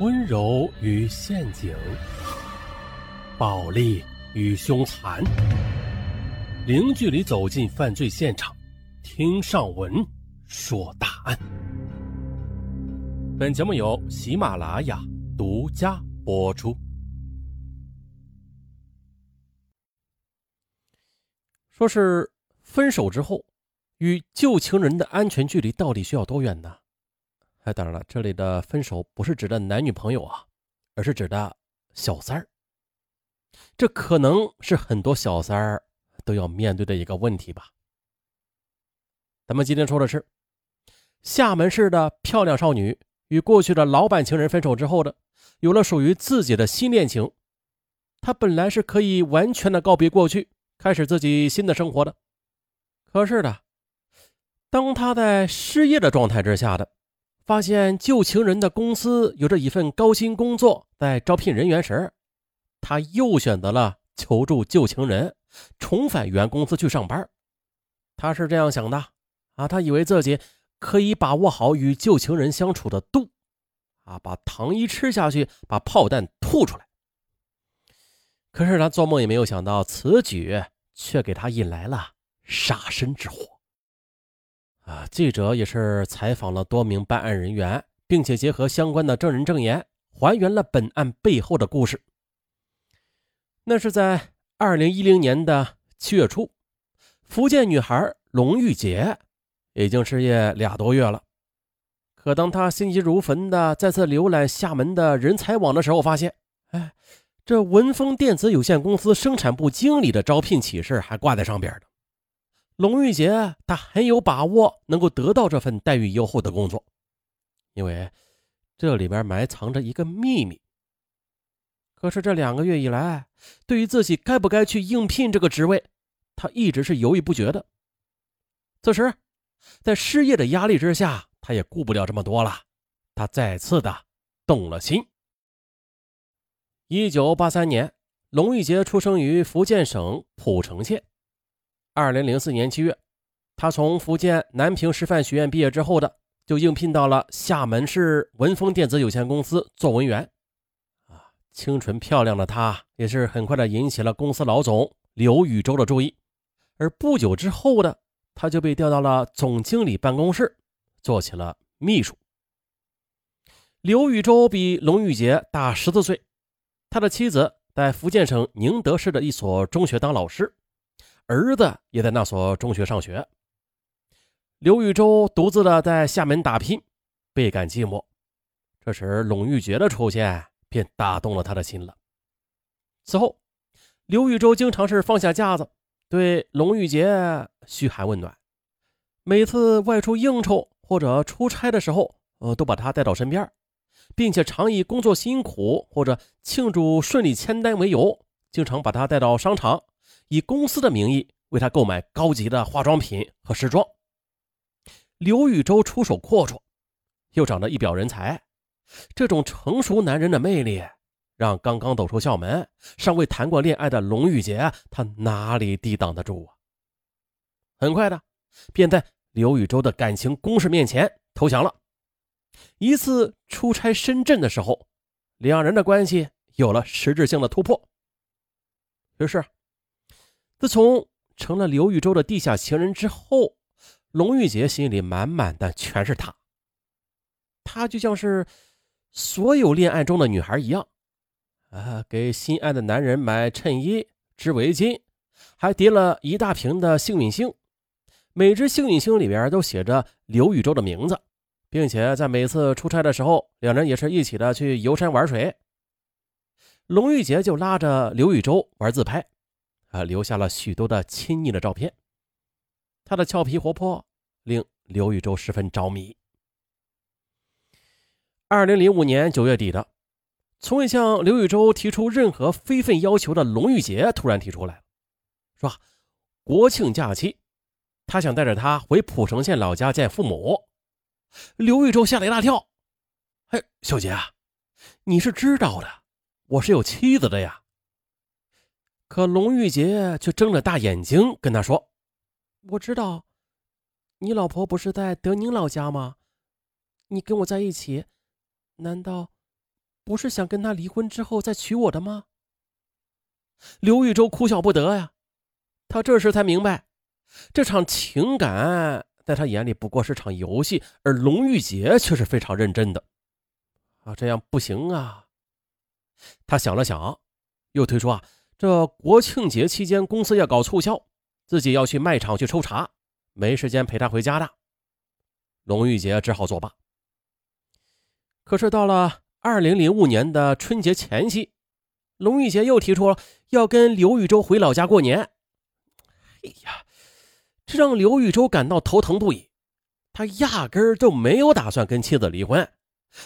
温柔与陷阱，暴力与凶残，零距离走进犯罪现场，听上文说大案。本节目由喜马拉雅独家播出。说是分手之后，与旧情人的安全距离到底需要多远呢？哎，当然了，这里的分手不是指的男女朋友啊，而是指的小三儿。这可能是很多小三儿都要面对的一个问题吧。咱们今天说的是厦门市的漂亮少女与过去的老板情人分手之后的，有了属于自己的新恋情。她本来是可以完全的告别过去，开始自己新的生活的。可是的，当她在失业的状态之下的。发现旧情人的公司有着一份高薪工作，在招聘人员时，他又选择了求助旧情人，重返原公司去上班。他是这样想的啊，他以为自己可以把握好与旧情人相处的度，啊，把糖衣吃下去，把炮弹吐出来。可是他做梦也没有想到，此举却给他引来了杀身之祸。啊！记者也是采访了多名办案人员，并且结合相关的证人证言，还原了本案背后的故事。那是在二零一零年的七月初，福建女孩龙玉洁已经失业俩多月了。可当她心急如焚的再次浏览厦门的人才网的时候，发现，哎，这文峰电子有限公司生产部经理的招聘启事还挂在上边呢。龙玉洁，他很有把握能够得到这份待遇优厚的工作，因为这里边埋藏着一个秘密。可是这两个月以来，对于自己该不该去应聘这个职位，他一直是犹豫不决的。此时，在失业的压力之下，他也顾不了这么多了，他再次的动了心。一九八三年，龙玉洁出生于福建省浦城县。二零零四年七月，他从福建南平师范学院毕业之后的，就应聘到了厦门市文峰电子有限公司做文员。啊，清纯漂亮的她，也是很快的引起了公司老总刘宇洲的注意。而不久之后的，他就被调到了总经理办公室，做起了秘书。刘宇洲比龙玉杰大十四岁，他的妻子在福建省宁德市的一所中学当老师。儿子也在那所中学上学。刘宇洲独自的在厦门打拼，倍感寂寞。这时，龙玉杰的出现便打动了他的心了。此后，刘宇洲经常是放下架子，对龙玉杰嘘寒问暖。每次外出应酬或者出差的时候，呃，都把他带到身边，并且常以工作辛苦或者庆祝顺利签单为由，经常把他带到商场。以公司的名义为他购买高级的化妆品和时装。刘宇洲出手阔绰，又长得一表人才，这种成熟男人的魅力，让刚刚走出校门、尚未谈过恋爱的龙玉洁，他哪里抵挡得住啊？很快的，便在刘宇洲的感情攻势面前投降了。一次出差深圳的时候，两人的关系有了实质性的突破。于是。自从成了刘玉洲的地下情人之后，龙玉洁心里满满的全是他。她就像是所有恋爱中的女孩一样，啊，给心爱的男人买衬衣、织围巾，还叠了一大瓶的幸运星，每只幸运星里边都写着刘宇宙的名字，并且在每次出差的时候，两人也是一起的去游山玩水。龙玉洁就拉着刘宇宙玩自拍。啊，留下了许多的亲昵的照片。他的俏皮活泼令刘宇洲十分着迷。二零零五年九月底的，从未向刘宇洲提出任何非分要求的龙玉洁突然提出来说国庆假期，他想带着他回蒲城县老家见父母。刘宇洲吓了一大跳：“哎，小杰啊，你是知道的，我是有妻子的呀。”可龙玉洁却睁着大眼睛跟他说：“我知道，你老婆不是在德宁老家吗？你跟我在一起，难道不是想跟他离婚之后再娶我的吗？刘玉洲哭笑不得呀，他这时才明白，这场情感在他眼里不过是场游戏，而龙玉洁却是非常认真的。啊，这样不行啊！他想了想，又推说啊，这国庆节期间公司要搞促销，自己要去卖场去抽查，没时间陪他回家的。龙玉杰只好作罢。可是到了二零零五年的春节前夕，龙玉杰又提出了要跟刘玉洲回老家过年。哎呀，这让刘玉洲感到头疼不已。他压根儿就没有打算跟妻子离婚。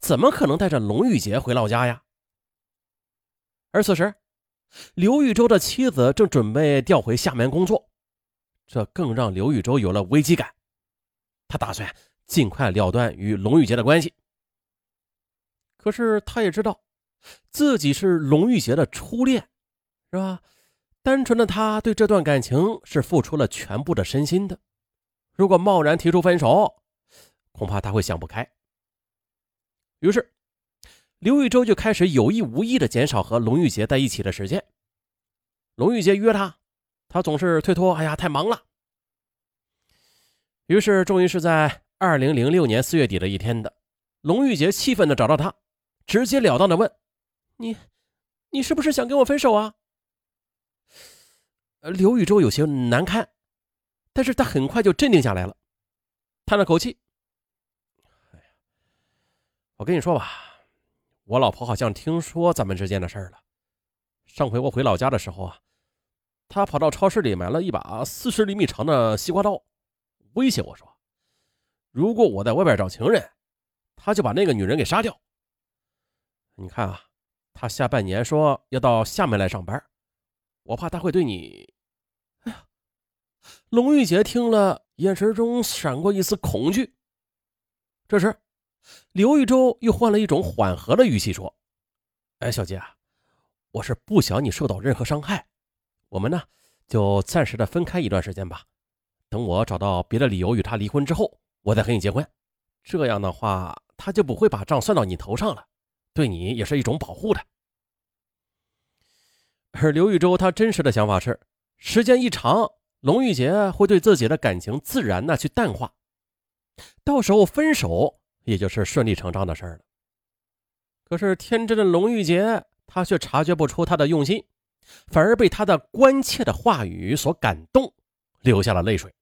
怎么可能带着龙玉洁回老家呀？而此时，刘玉洲的妻子正准备调回厦门工作，这更让刘玉洲有了危机感。他打算尽快了断与龙玉洁的关系。可是他也知道，自己是龙玉洁的初恋，是吧？单纯的他对这段感情是付出了全部的身心的。如果贸然提出分手，恐怕他会想不开。于是，刘玉洲就开始有意无意的减少和龙玉洁在一起的时间。龙玉洁约他，他总是推脱：“哎呀，太忙了。”于是，终于是在二零零六年四月底的一天的，龙玉洁气愤的找到他，直截了当的问：“你，你是不是想跟我分手啊？”刘玉洲有些难堪，但是他很快就镇定下来了，叹了口气。我跟你说吧，我老婆好像听说咱们之间的事儿了。上回我回老家的时候啊，她跑到超市里买了一把四十厘米长的西瓜刀，威胁我说：“如果我在外边找情人，她就把那个女人给杀掉。”你看啊，她下半年说要到厦门来上班，我怕她会对你……哎呀！龙玉洁听了，眼神中闪过一丝恐惧。这时。刘玉洲又换了一种缓和的语气说：“哎，小杰啊，我是不想你受到任何伤害，我们呢就暂时的分开一段时间吧。等我找到别的理由与他离婚之后，我再和你结婚。这样的话，他就不会把账算到你头上了，对你也是一种保护的。”而刘玉洲他真实的想法是，时间一长，龙玉洁会对自己的感情自然的去淡化，到时候分手。也就是顺理成章的事儿了。可是天真的龙玉洁，她却察觉不出他的用心，反而被他的关切的话语所感动，流下了泪水。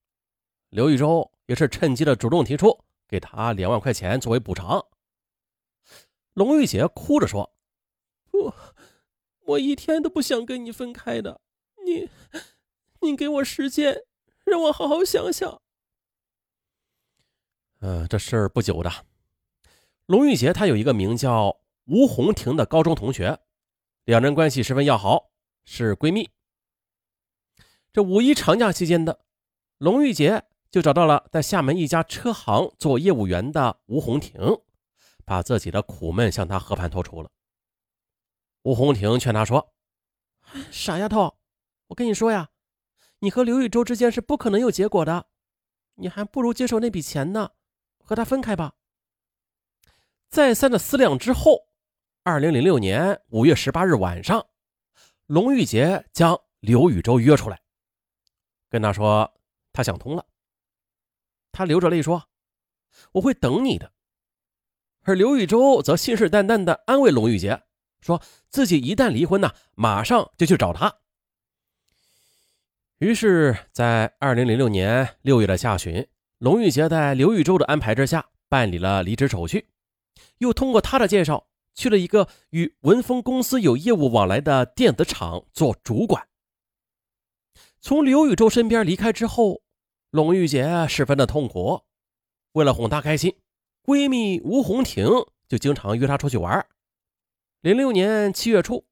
刘玉洲也是趁机的主动提出给他两万块钱作为补偿。龙玉洁哭着说：“不，我一天都不想跟你分开的，你，你给我时间，让我好好想想。”嗯，这事儿不久的。龙玉洁她有一个名叫吴红婷的高中同学，两人关系十分要好，是闺蜜。这五一长假期间的，龙玉洁就找到了在厦门一家车行做业务员的吴红婷，把自己的苦闷向她和盘托出了。吴红婷劝她说：“傻丫头，我跟你说呀，你和刘玉洲之间是不可能有结果的，你还不如接受那笔钱呢，和他分开吧。”再三的思量之后，二零零六年五月十八日晚上，龙玉杰将刘宇洲约出来，跟他说他想通了。他流着泪说：“我会等你的。”而刘宇洲则信誓旦旦的安慰龙玉洁，说自己一旦离婚呢，马上就去找他。于是，在二零零六年六月的下旬，龙玉杰在刘玉洲的安排之下办理了离职手续。又通过他的介绍，去了一个与文峰公司有业务往来的电子厂做主管。从刘宇宙身边离开之后，龙玉洁十分的痛苦。为了哄她开心，闺蜜吴红婷就经常约她出去玩。零六年七月初，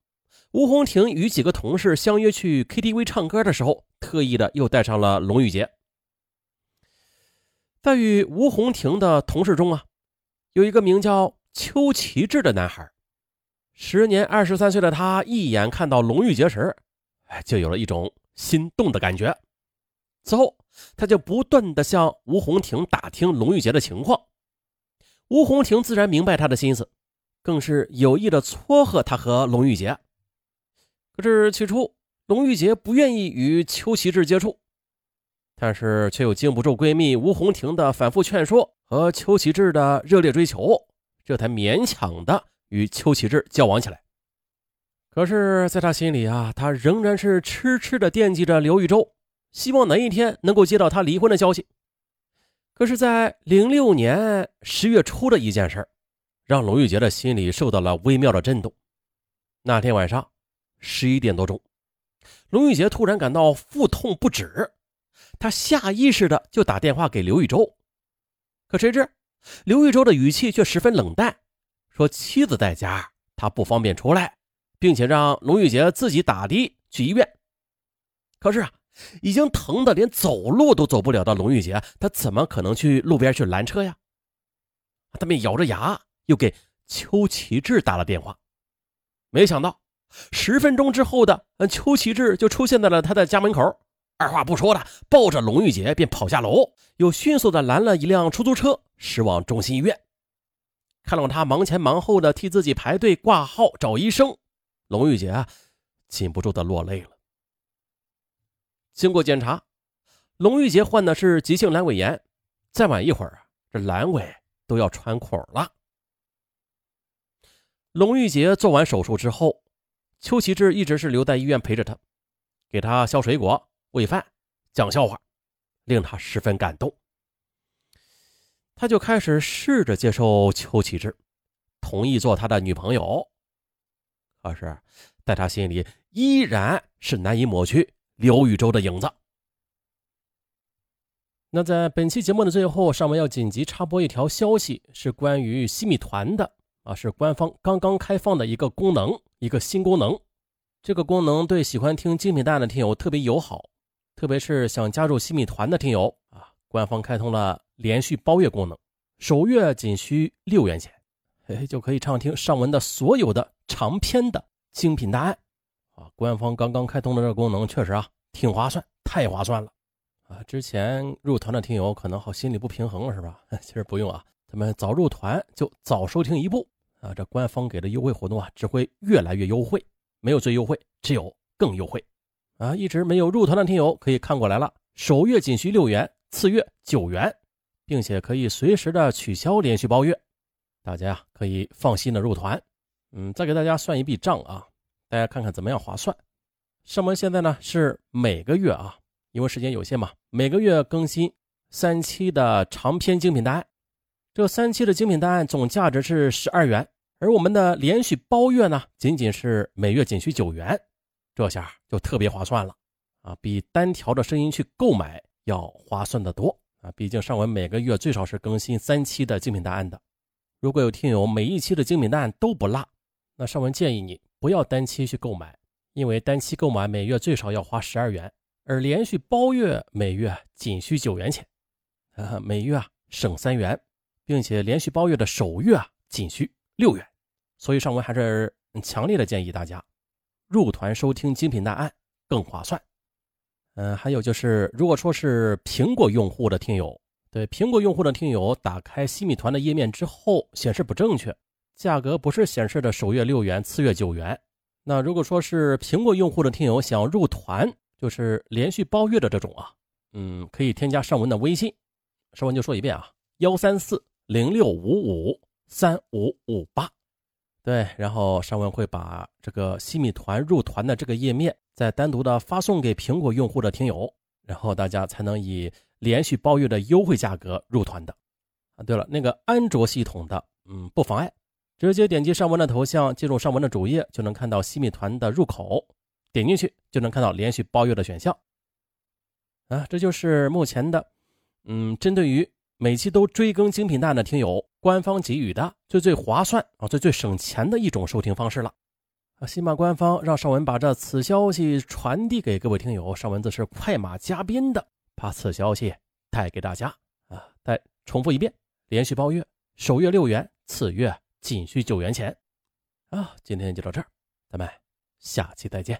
吴红婷与几个同事相约去 KTV 唱歌的时候，特意的又带上了龙玉洁。在与吴红婷的同事中啊。有一个名叫邱奇志的男孩，时年二十三岁的他，一眼看到龙玉洁时，就有了一种心动的感觉。此后，他就不断的向吴红婷打听龙玉洁的情况。吴红婷自然明白他的心思，更是有意的撮合他和龙玉洁。可是起初，龙玉洁不愿意与邱奇志接触，但是却又经不住闺蜜吴红婷的反复劝说和邱启志的热烈追求，这才勉强的与邱启志交往起来。可是，在他心里啊，他仍然是痴痴的惦记着刘玉洲，希望哪一天能够接到他离婚的消息。可是，在零六年十月初的一件事让龙玉洁的心里受到了微妙的震动。那天晚上十一点多钟，龙玉洁突然感到腹痛不止，她下意识的就打电话给刘玉洲。可谁知，刘玉洲的语气却十分冷淡，说妻子在家，他不方便出来。并且让龙玉洁自己打的去医院。可是啊，已经疼得连走路都走不了的龙玉洁，她怎么可能去路边去拦车呀？他们咬着牙又给邱奇志打了电话。没想到十分钟之后的邱奇志就出现在了他的家门口，二话不说的抱着龙玉洁便跑下楼，又迅速的拦了一辆出租车驶往中心医院。看到他忙前忙后的替自己排队挂号找医生。龙玉洁禁不住的落泪了。经过检查，龙玉洁患的是急性阑尾炎，再晚一会儿，这阑尾都要穿孔了。龙玉洁做完手术之后，邱奇志一直是留在医院陪着她，给她削水果、喂饭、讲笑话，令他十分感动。他就开始试着接受邱启志，同意做他的女朋友。可是，在他心里依然是难以抹去刘宇洲的影子。那在本期节目的最后，上面要紧急插播一条消息，是关于西米团的啊，是官方刚刚开放的一个功能，一个新功能。这个功能对喜欢听精品蛋的听友特别友好，特别是想加入西米团的听友啊，官方开通了连续包月功能，首月仅需六元钱。哎，就可以畅听上文的所有的长篇的精品答案啊！官方刚刚开通的这个功能确实啊，挺划算，太划算了啊！之前入团的听友可能好心里不平衡是吧？其实不用啊，咱们早入团就早收听一步啊！这官方给的优惠活动啊，只会越来越优惠，没有最优惠，只有更优惠啊！一直没有入团的听友可以看过来了，首月仅需六元，次月九元，并且可以随时的取消连续包月。大家呀可以放心的入团，嗯，再给大家算一笔账啊，大家看看怎么样划算。上门现在呢是每个月啊，因为时间有限嘛，每个月更新三期的长篇精品答案，这三期的精品答案总价值是十二元，而我们的连续包月呢仅仅是每月仅需九元，这下就特别划算了啊，比单条的声音去购买要划算的多啊，毕竟上文每个月最少是更新三期的精品答案的。如果有听友每一期的精品答案都不落，那尚文建议你不要单期去购买，因为单期购买每月最少要花十二元，而连续包月每月仅需九元钱，啊，每月啊省三元，并且连续包月的首月啊仅需六元，所以尚文还是强烈的建议大家入团收听精品档案更划算。嗯，还有就是如果说是苹果用户的听友。对苹果用户的听友，打开西米团的页面之后显示不正确，价格不是显示的首月六元，次月九元。那如果说是苹果用户的听友想入团，就是连续包月的这种啊，嗯，可以添加尚文的微信，尚文就说一遍啊，幺三四零六五五三五五八，对，然后尚文会把这个西米团入团的这个页面再单独的发送给苹果用户的听友，然后大家才能以。连续包月的优惠价格入团的啊！对了，那个安卓系统的，嗯，不妨碍，直接点击上文的头像，进入上文的主页，就能看到西米团的入口，点进去就能看到连续包月的选项啊！这就是目前的，嗯，针对于每期都追更精品蛋的听友，官方给予的最最划算啊、最最省钱的一种收听方式了啊！喜马官方让尚文把这此消息传递给各位听友，尚文则是快马加鞭的。把此消息带给大家啊！再重复一遍：连续包月，首月六元，次月仅需九元钱。啊，今天就到这儿，咱们下期再见。